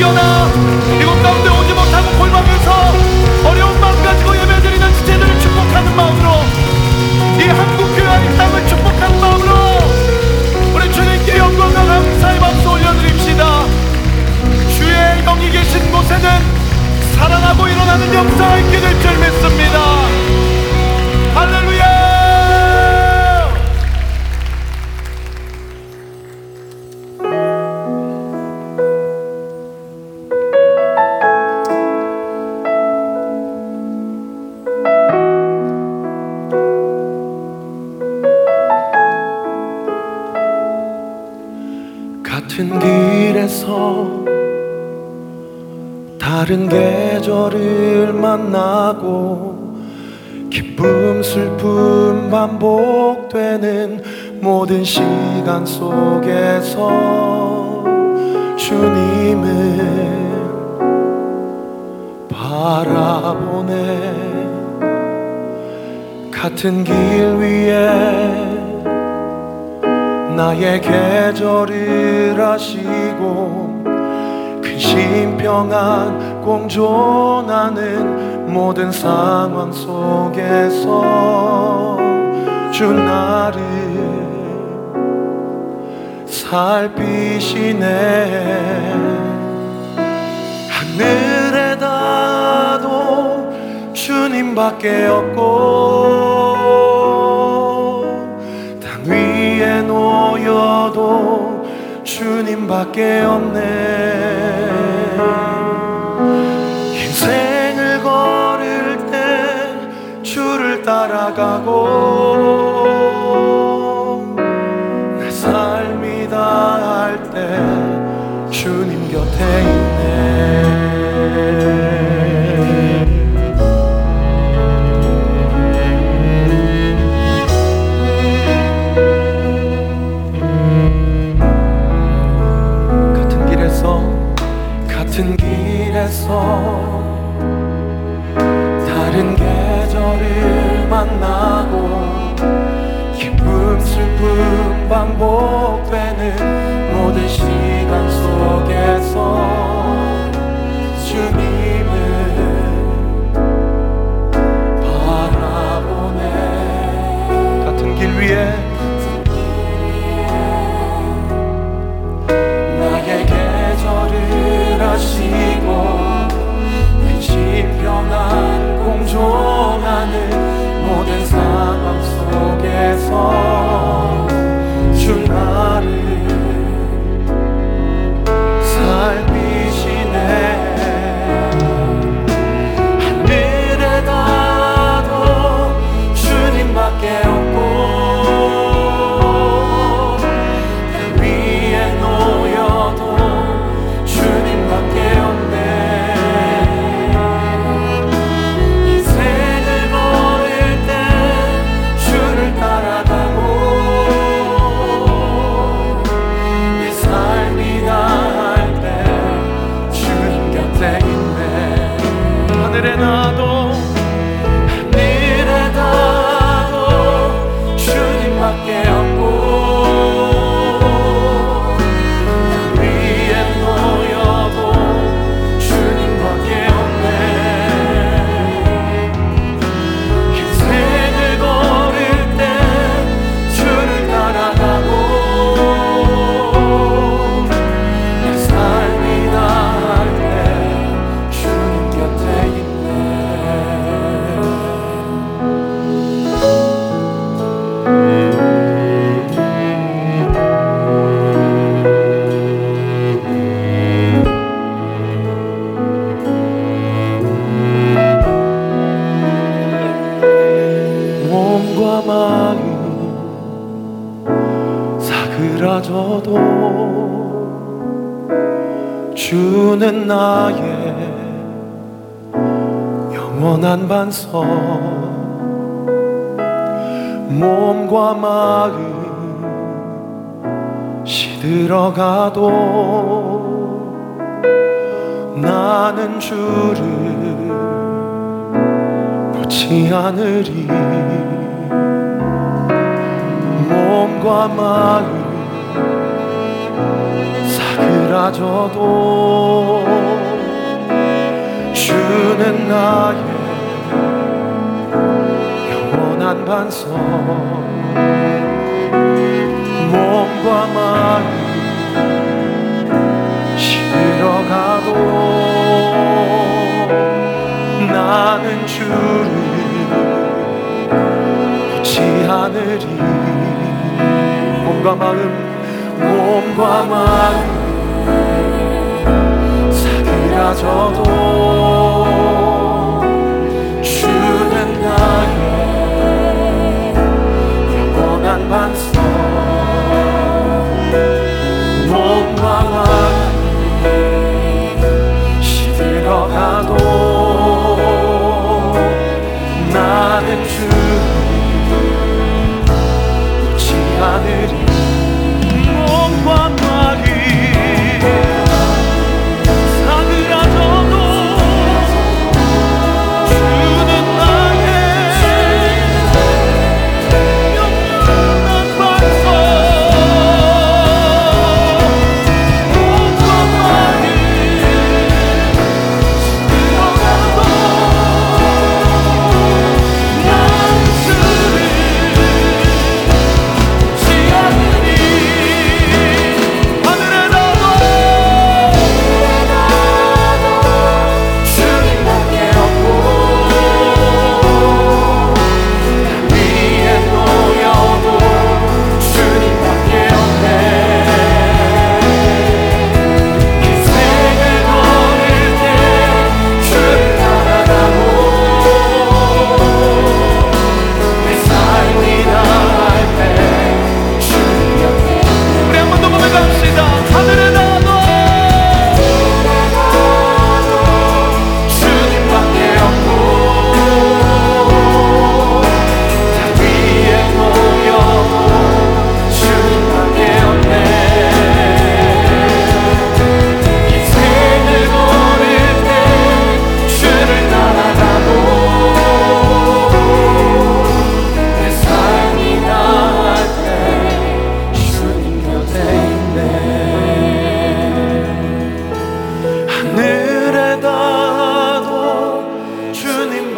이겨나 이곳 가운데 오지 못하고 골방에서 어려운 마음 가지고 예배드리는 지체들을 축복하는 마음으로 이 한국 교회와 이 땅을 축복하는 마음으로 우리 주님께 영광과 감사의 박수 올려드립시다. 주의 영이 계신 곳에는 살아나고 일어나는 역사가 있게 될 줄 믿습니다. 다른 계절을 만나고 기쁨 슬픔 반복되는 모든 시간 속에서 주님을 바라보네. 같은 길 위에 나의 계절을 하시고 근심 평안 공존하는 모든 상황 속에서 주 나를 살피시네. 하늘에다도 주님밖에 없고 땅 위에 놓여도 주님밖에 없네 따라가고 내 삶이 다할 때 주님 곁에 있네. 같은 길에서 같은 길에서 반복되는 모든 시간 속에서 주님을 바라보네. 같은 길 위에 평안 공존하는 모든 상황 속에서 주 나 반석 몸과 마음 시들어가도 나는 주를 놓지 않으리. 몸과 마음 사그라져도 주는 나의 반석 몸과 마음 시들어가도 나는 주를 놓지 않으리 몸과 마음 몸과 마음 사그라져도 영원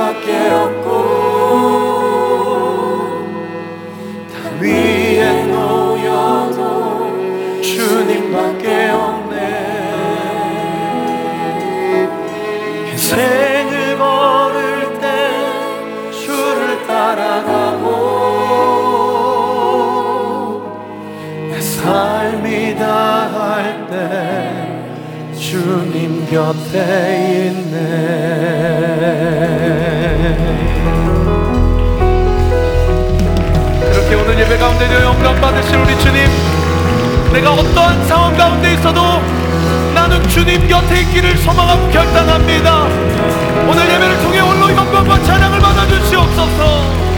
주님밖에 없고 다 위에 놓여도 주님밖에 없네. 인생을 걸을 때 주를 따라가고 내 삶이 다 할 때 주님 곁에 있네 가운데도 영광 받으실 우리 주님. 내가 어떠한 상황 가운데 있어도 나는 주님 곁에 있기를 소망하고 결단합니다. 오늘 예배를 통해 홀로 영광과 찬양을 받아주시옵소서